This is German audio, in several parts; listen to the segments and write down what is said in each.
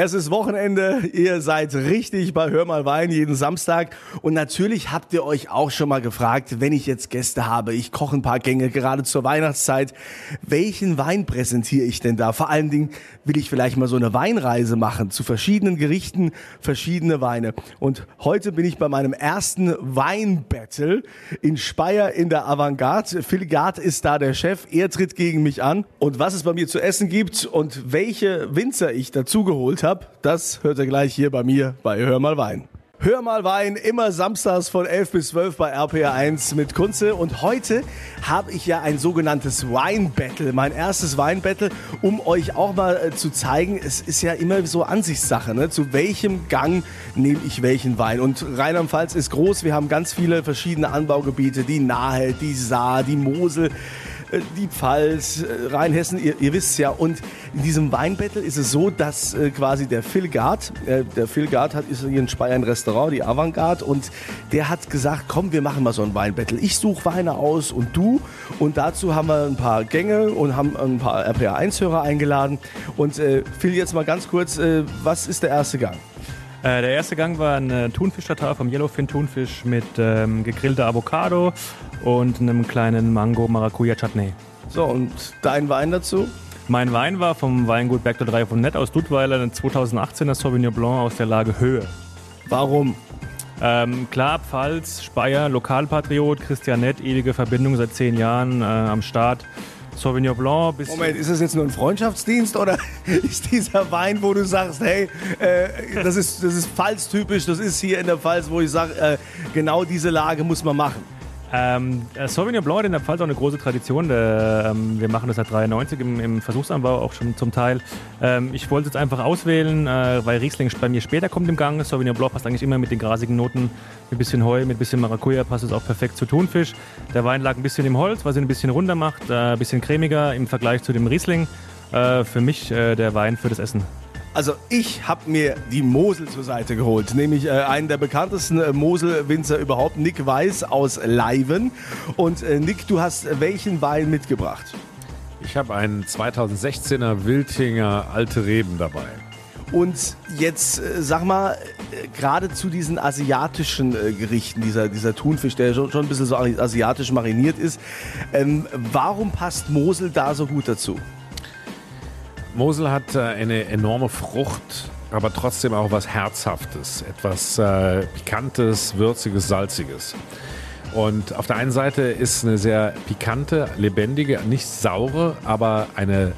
Es ist Wochenende, ihr seid richtig bei Hör mal Wein jeden Samstag und natürlich habt ihr euch auch schon mal gefragt, wenn ich jetzt Gäste habe, ich koche ein paar Gänge gerade zur Weihnachtszeit, welchen Wein präsentiere ich denn da? Vor allen Dingen will ich vielleicht mal so eine Weinreise machen zu verschiedenen Gerichten, verschiedene Weine. Und heute bin ich bei meinem ersten Weinbattle in Speyer in der Avantgarde. Phil Gard ist da der Chef, er tritt gegen mich an und was es bei mir zu essen gibt und welche Winzer ich dazugeholt habe, das hört ihr gleich hier bei mir bei Hör mal Wein. Hör mal Wein, immer samstags von 11 bis 12 bei RPR1 mit Kunze. Und heute habe ich ja ein sogenanntes Wine-Battle, mein erstes Wine-Battle, um euch auch mal äh, zu zeigen, es ist ja immer so Ansichtssache, ne? zu welchem Gang nehme ich welchen Wein. Und Rheinland-Pfalz ist groß, wir haben ganz viele verschiedene Anbaugebiete, die Nahe, die Saar, die Mosel. Äh, die Pfalz, äh, Rheinhessen, ihr, ihr wisst ja. Und in diesem Weinbattle ist es so, dass äh, quasi der Phil Gard, äh, der Phil Gard hat ist hier in Speyer ein Restaurant, die Avantgarde, und der hat gesagt, komm, wir machen mal so ein Weinbattle. Ich suche Weine aus und du. Und dazu haben wir ein paar Gänge und haben ein paar RPA1-Hörer eingeladen. Und äh, Phil, jetzt mal ganz kurz, äh, was ist der erste Gang? Äh, der erste Gang war ein äh, Thunfisch-Tatar vom Yellowfin Thunfisch mit ähm, gegrillter Avocado und einem kleinen Mango-Maracuja-Chutney. So, und dein Wein dazu? Mein Wein war vom Weingut Bergtor 3 von Nett aus Dudweiler, 2018er Sauvignon Blanc aus der Lage Höhe. Warum? Ähm, klar, Pfalz, Speyer, Lokalpatriot, Christian Nett, ewige Verbindung seit zehn Jahren äh, am Start. Sauvignon Blanc. Bis Moment, ist das jetzt nur ein Freundschaftsdienst oder ist dieser Wein, wo du sagst, hey, äh, das ist, das ist Pfalz-typisch, das ist hier in der Pfalz, wo ich sage, äh, genau diese Lage muss man machen? Ähm, Sauvignon Blanc hat in der Pfalz auch eine große Tradition. Der, ähm, wir machen das seit 93 im, im, Versuchsanbau auch schon zum Teil. Ähm, ich wollte es jetzt einfach auswählen, äh, weil Riesling bei mir später kommt im Gang. Sauvignon Blanc passt eigentlich immer mit den grasigen Noten. Mit bisschen Heu, mit bisschen Maracuja passt es auch perfekt zu Thunfisch. Der Wein lag ein bisschen im Holz, was ihn ein bisschen runder macht, äh, ein bisschen cremiger im Vergleich zu dem Riesling. Äh, für mich äh, der Wein für das Essen. Also ich habe mir die Mosel zur Seite geholt, nämlich äh, einen der bekanntesten äh, Mosel-Winzer überhaupt, Nick Weiß aus Leiven. Und äh, Nick, du hast welchen Wein mitgebracht? Ich habe einen 2016er Wiltinger Alte Reben dabei. Und jetzt äh, sag mal, äh, gerade zu diesen asiatischen äh, Gerichten, dieser, dieser Thunfisch, der schon, schon ein bisschen so asiatisch mariniert ist, ähm, warum passt Mosel da so gut dazu? Mosel hat äh, eine enorme Frucht, aber trotzdem auch was Herzhaftes, etwas äh, Pikantes, Würziges, Salziges. Und auf der einen Seite ist eine sehr pikante, lebendige, nicht saure, aber eine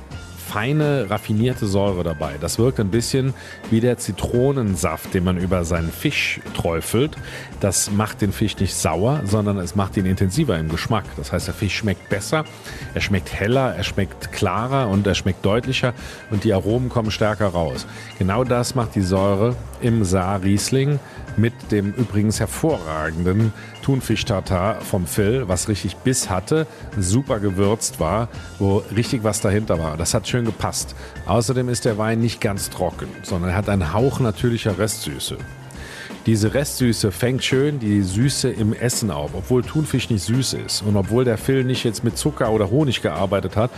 feine, raffinierte Säure dabei. Das wirkt ein bisschen wie der Zitronensaft, den man über seinen Fisch träufelt. Das macht den Fisch nicht sauer, sondern es macht ihn intensiver im Geschmack. Das heißt, der Fisch schmeckt besser, er schmeckt heller, er schmeckt klarer und er schmeckt deutlicher und die Aromen kommen stärker raus. Genau das macht die Säure im Saar Riesling mit dem übrigens hervorragenden Thunfisch-Tartar vom Phil, was richtig Biss hatte, super gewürzt war, wo richtig was dahinter war. Das hat schön gepasst. Außerdem ist der Wein nicht ganz trocken, sondern er hat einen Hauch natürlicher Restsüße. Diese Restsüße fängt schön die Süße im Essen auf, obwohl Thunfisch nicht süß ist und obwohl der Phil nicht jetzt mit Zucker oder Honig gearbeitet hat.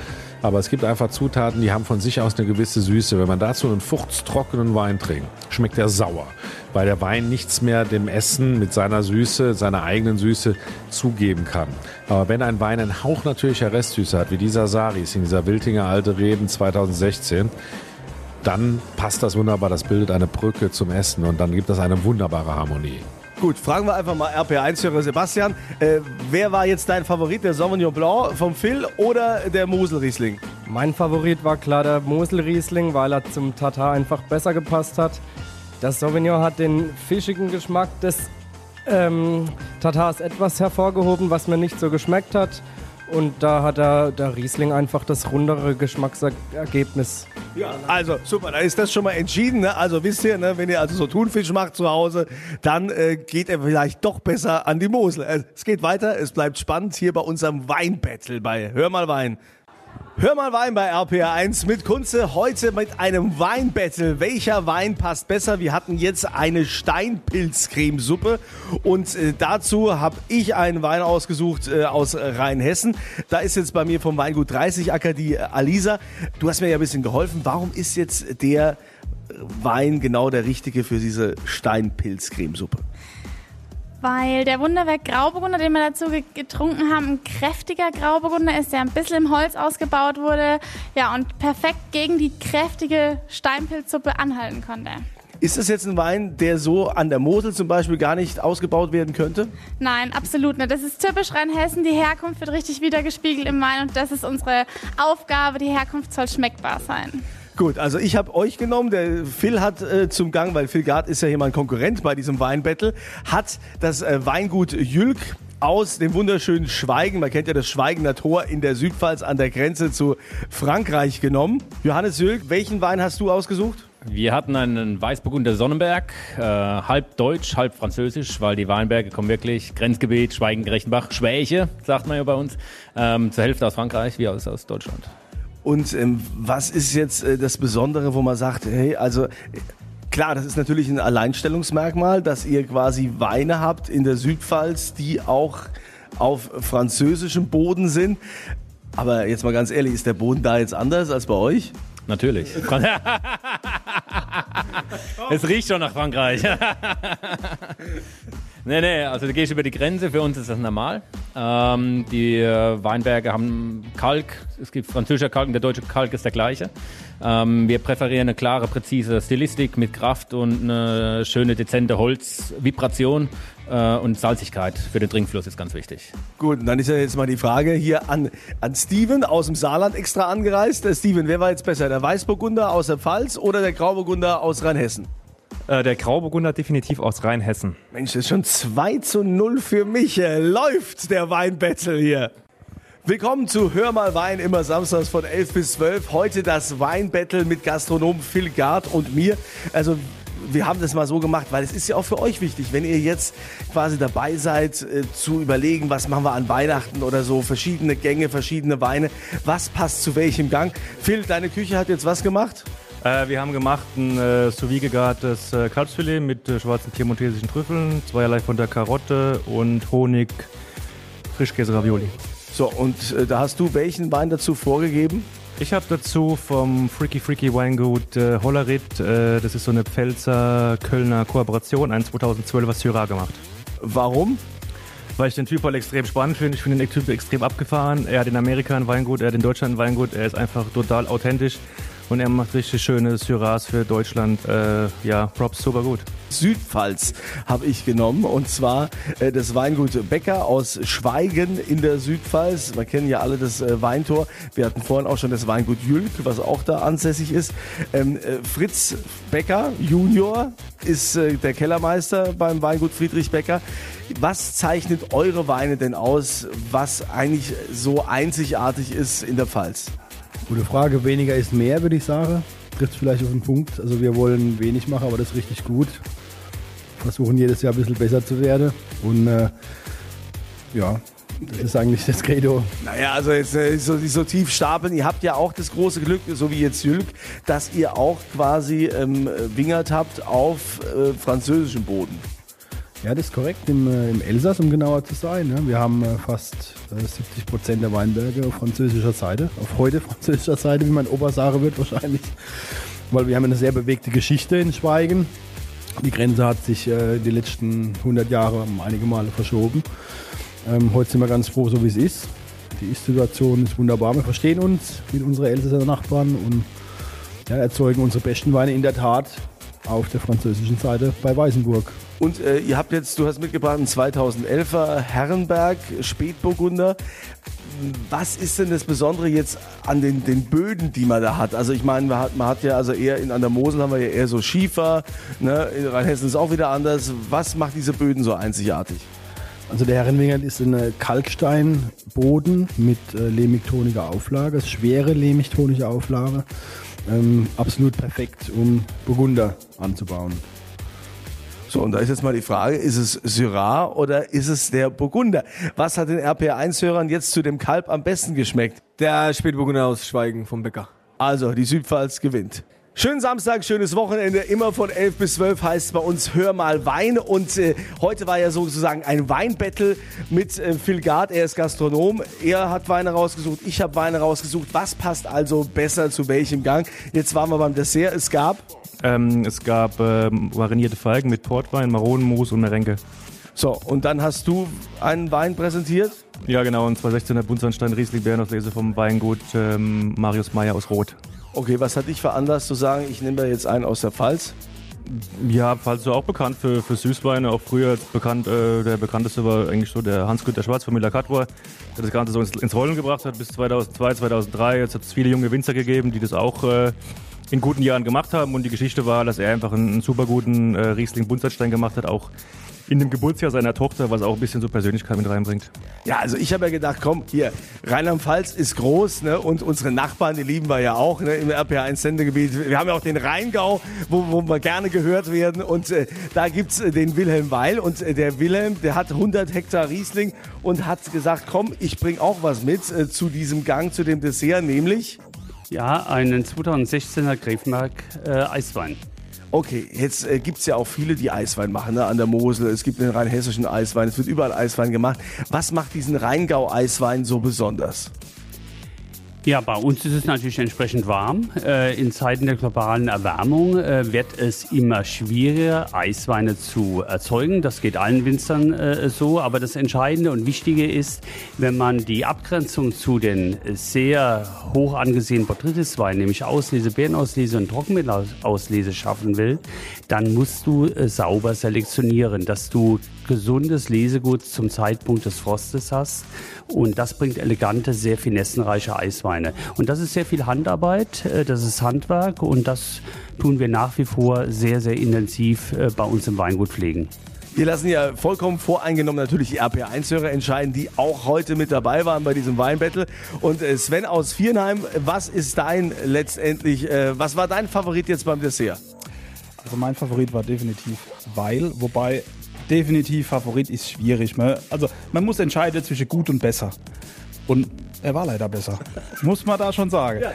Aber es gibt einfach Zutaten, die haben von sich aus eine gewisse Süße. Wenn man dazu einen fuchtstrockenen Wein trinkt, schmeckt er sauer, weil der Wein nichts mehr dem Essen mit seiner Süße, seiner eigenen Süße zugeben kann. Aber wenn ein Wein einen Hauch natürlicher Restsüße hat, wie dieser Saris in dieser Wiltinger Alte Reben 2016, dann passt das wunderbar. Das bildet eine Brücke zum Essen und dann gibt es eine wunderbare Harmonie. Gut, fragen wir einfach mal RP1-Hörer Sebastian. Äh, wer war jetzt dein Favorit, der Sauvignon Blanc vom Phil oder der Moselriesling? Mein Favorit war klar der Moselriesling, weil er zum Tatar einfach besser gepasst hat. Der Sauvignon hat den fischigen Geschmack des ähm, Tatars etwas hervorgehoben, was mir nicht so geschmeckt hat. Und da hat der, der Riesling einfach das rundere Geschmacksergebnis. Ja, also super, da ist das schon mal entschieden. Ne? Also wisst ihr, ne, wenn ihr also so Thunfisch macht zu Hause, dann äh, geht er vielleicht doch besser an die Mosel. Äh, es geht weiter, es bleibt spannend hier bei unserem Weinbattle bei Hör mal Wein. Hör mal Wein bei RPR1 mit Kunze. Heute mit einem Weinbattle. Welcher Wein passt besser? Wir hatten jetzt eine Steinpilzcremesuppe und äh, dazu habe ich einen Wein ausgesucht äh, aus Rheinhessen. Da ist jetzt bei mir vom Weingut 30 Acker die äh, Alisa. Du hast mir ja ein bisschen geholfen. Warum ist jetzt der Wein genau der richtige für diese Steinpilz-Cremesuppe? Weil der Wunderwerk Grauburgunder, den wir dazu getrunken haben, ein kräftiger Grauburgunder ist, der ein bisschen im Holz ausgebaut wurde. Ja, und perfekt gegen die kräftige Steinpilzsuppe anhalten konnte. Ist das jetzt ein Wein, der so an der Mosel zum Beispiel gar nicht ausgebaut werden könnte? Nein, absolut nicht. Das ist typisch Rheinhessen. Die Herkunft wird richtig wiedergespiegelt im Wein und das ist unsere Aufgabe. Die Herkunft soll schmeckbar sein. Gut, also ich habe euch genommen. Der Phil hat äh, zum Gang, weil Phil Gard ist ja hier mein Konkurrent bei diesem Weinbattle, hat das äh, Weingut Jülk aus dem wunderschönen Schweigen, man kennt ja das Schweigener Tor in der Südpfalz an der Grenze zu Frankreich genommen. Johannes Jülk, welchen Wein hast du ausgesucht? Wir hatten einen Weißburgunder Sonnenberg, äh, halb deutsch, halb französisch, weil die Weinberge kommen wirklich Grenzgebiet, Schweigen, Grechenbach, Schwäche, sagt man ja bei uns, ähm, zur Hälfte aus Frankreich wie aus, aus Deutschland. Und ähm, was ist jetzt äh, das Besondere, wo man sagt, hey, also klar, das ist natürlich ein Alleinstellungsmerkmal, dass ihr quasi Weine habt in der Südpfalz, die auch auf französischem Boden sind. Aber jetzt mal ganz ehrlich, ist der Boden da jetzt anders als bei euch? Natürlich. es riecht schon nach Frankreich. nee, nee, also du gehst über die Grenze, für uns ist das normal. Ähm, die äh, Weinberge haben Kalk, es gibt französischer Kalk und der deutsche Kalk ist der gleiche. Ähm, wir präferieren eine klare, präzise Stilistik mit Kraft und eine schöne, dezente Holzvibration äh, und Salzigkeit für den Trinkfluss ist ganz wichtig. Gut, und dann ist ja jetzt mal die Frage hier an, an Steven aus dem Saarland extra angereist. Der Steven, wer war jetzt besser, der Weißburgunder aus der Pfalz oder der Grauburgunder aus Rheinhessen? Äh, der Grauburgunder definitiv aus Rheinhessen. Mensch, das ist schon 2 zu 0 für mich. Äh, Läuft der Weinbattle hier. Willkommen zu Hör mal Wein, immer samstags von 11 bis 12. Heute das Weinbattle mit Gastronom Phil Gard und mir. Also wir haben das mal so gemacht, weil es ist ja auch für euch wichtig, wenn ihr jetzt quasi dabei seid, äh, zu überlegen, was machen wir an Weihnachten oder so, verschiedene Gänge, verschiedene Weine, was passt zu welchem Gang. Phil, deine Küche hat jetzt was gemacht? Äh, wir haben gemacht ein äh, sous gegartes äh, Kalbsfilet mit äh, schwarzen piemontesischen Trüffeln, zweierlei von der Karotte und Honig, Frischkäse Ravioli. So, und äh, da hast du welchen Wein dazu vorgegeben? Ich habe dazu vom Freaky Freaky Weingut äh, Hollerit, äh, das ist so eine Pfälzer Kölner Kooperation, ein 2012er Syrah gemacht. Warum? Weil ich den Typ halt extrem spannend finde. Ich finde den Typ extrem abgefahren. Er hat in Amerika ein Weingut, er hat in Deutschland ein Weingut. Er ist einfach total authentisch und er macht richtig schöne Syrahs für Deutschland. Äh, ja, Props super gut. Südpfalz habe ich genommen und zwar äh, das Weingut Becker aus Schweigen in der Südpfalz. Wir kennen ja alle das äh, Weintor. Wir hatten vorhin auch schon das Weingut Jülk, was auch da ansässig ist. Ähm, äh, Fritz Becker Junior ist äh, der Kellermeister beim Weingut Friedrich Becker. Was zeichnet eure Weine denn aus, was eigentlich so einzigartig ist in der Pfalz? Gute Frage. Weniger ist mehr, würde ich sagen. Trifft vielleicht auf den Punkt. Also wir wollen wenig machen, aber das ist richtig gut. Versuchen jedes Jahr ein bisschen besser zu werden. Und äh, ja, das ist eigentlich das Credo. Naja, also jetzt äh, so, so tief stapeln. Ihr habt ja auch das große Glück, so wie jetzt Jülk, dass ihr auch quasi ähm, Wingert habt auf äh, französischem Boden. Ja, das ist korrekt. Im, äh, im Elsass, um genauer zu sein. Ne? Wir haben äh, fast äh, 70 Prozent der Weinberge auf französischer Seite. Auf heute französischer Seite, wie mein Opa sagen wird wahrscheinlich. Weil wir haben eine sehr bewegte Geschichte in Schweigen. Die Grenze hat sich äh, die letzten 100 Jahre einige Male verschoben. Ähm, heute sind wir ganz froh, so wie es ist. Die Ist-Situation ist wunderbar. Wir verstehen uns mit unseren Elsässer Nachbarn und ja, erzeugen unsere besten Weine in der Tat auf der französischen Seite bei Weißenburg. Und äh, ihr habt jetzt, du hast mitgebracht einen 2011er Herrenberg Spätburgunder. Was ist denn das Besondere jetzt an den, den Böden, die man da hat? Also ich meine, man hat, man hat ja also eher in, an der Mosel haben wir ja eher so Schiefer, ne? in Rheinhessen ist auch wieder anders. Was macht diese Böden so einzigartig? Also der Herrenwingert ist ein Kalksteinboden mit äh, lehmigtoniger Auflage, schwere lehmigtonische Auflage. Ähm, absolut perfekt, um Burgunder anzubauen. So, und da ist jetzt mal die Frage, ist es Syrah oder ist es der Burgunder? Was hat den RPR1-Hörern jetzt zu dem Kalb am besten geschmeckt? Der Spätburgunder aus Schweigen vom Bäcker. Also, die Südpfalz gewinnt. Schönen Samstag, schönes Wochenende. Immer von 11 bis 12 heißt es bei uns Hör mal Wein. Und äh, heute war ja sozusagen ein Weinbattle mit äh, Phil Gard. Er ist Gastronom. Er hat Weine rausgesucht, ich habe Weine rausgesucht. Was passt also besser zu welchem Gang? Jetzt waren wir beim Dessert. Es gab Ähm, es gab ähm, marinierte Feigen mit Portwein, Maronenmus und Merenke. So, und dann hast du einen Wein präsentiert? Ja, genau, und 2016er Buntsandstein Riesling Bärenauslese vom Weingut ähm, Marius Meyer aus Roth. Okay, was hat dich veranlasst zu sagen, ich nehme da jetzt einen aus der Pfalz? Ja, Pfalz ist auch bekannt für, für Süßweine. Auch früher bekannt, äh, der bekannteste war eigentlich so der Hans-Günter Schwarz von Müller-Kattwar, der das Ganze so ins, ins Rollen gebracht hat bis 2002, 2003. Jetzt hat es viele junge Winzer gegeben, die das auch äh, in guten Jahren gemacht haben. Und die Geschichte war, dass er einfach einen, einen super guten äh, Riesling Buntsandstein gemacht hat, auch in dem Geburtsjahr seiner Tochter, was auch ein bisschen so Persönlichkeit mit reinbringt. Ja, also ich habe ja gedacht, komm, hier, Rheinland-Pfalz ist groß, ne? Und unsere Nachbarn, die lieben wir ja auch, ne? Im RPA1-Sendegebiet. Wir haben ja auch den Rheingau, wo, wo wir gerne gehört werden. Und äh, da gibt's äh, den Wilhelm Weil. Und äh, der Wilhelm, der hat 100 Hektar Riesling und hat gesagt, komm, ich bring auch was mit äh, zu diesem Gang, zu dem Dessert, nämlich... Ja, einen 2016er Grevenberg äh, Eiswein. Okay, jetzt äh, gibt's ja auch viele, die Eiswein machen ne, an der Mosel. Es gibt den rheinhessischen Eiswein, es wird überall Eiswein gemacht. Was macht diesen Rheingau-Eiswein so besonders? Ja, bei uns ist es natürlich entsprechend warm. Äh, in Zeiten der globalen Erwärmung äh, wird es immer schwieriger, Eisweine zu erzeugen. Das geht allen Winzern äh, so. Aber das Entscheidende und Wichtige ist, wenn man die Abgrenzung zu den sehr hoch angesehenen Botrytis-Weinen, nämlich Auslese, Beerenauslese und Trockenmittelauslese schaffen will, dann musst du sauber selektionieren, dass du gesundes Lesegut zum Zeitpunkt des Frostes hast. Und das bringt elegante, sehr finessenreiche Eisweine. Und das ist sehr viel Handarbeit, äh, das ist Handwerk und das tun wir nach wie vor sehr, sehr intensiv äh, bei uns im Weingut pflegen. Wir lassen ja vollkommen voreingenommen natürlich die RPA1-Hörer entscheiden, die auch heute mit dabei waren bei diesem Weinbattle. Und äh, Sven aus Vierenheim, was ist dein letztendlich, was war dein Favorit jetzt beim Dessert? Also mein Favorit war definitiv Weil, wobei definitiv Favorit ist schwierig. Man, also man muss entscheiden zwischen gut und besser. Und er war leider besser. muss man da schon sagen. Ja.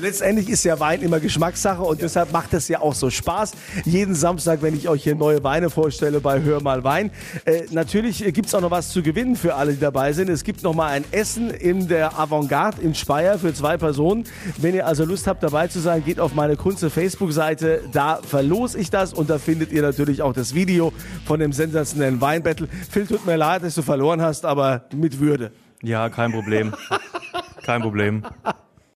Letztendlich ist ja Wein immer Geschmackssache und ja. deshalb macht es ja auch so Spaß. Jeden Samstag, wenn ich euch hier neue Weine vorstelle bei Hör mal Wein. Äh, natürlich gibt es auch noch was zu gewinnen für alle, die dabei sind. Es gibt noch mal ein Essen in der Avantgarde in Speyer für zwei Personen. Wenn ihr also Lust habt, dabei zu sein, geht auf meine Kunze Facebook-Seite. Da verlose ich das und da findet ihr natürlich auch das Video von dem sensationellen Weinbattle. Phil, tut mir leid, dass du verloren hast, aber mit Würde. Ja, kein Problem. kein Problem.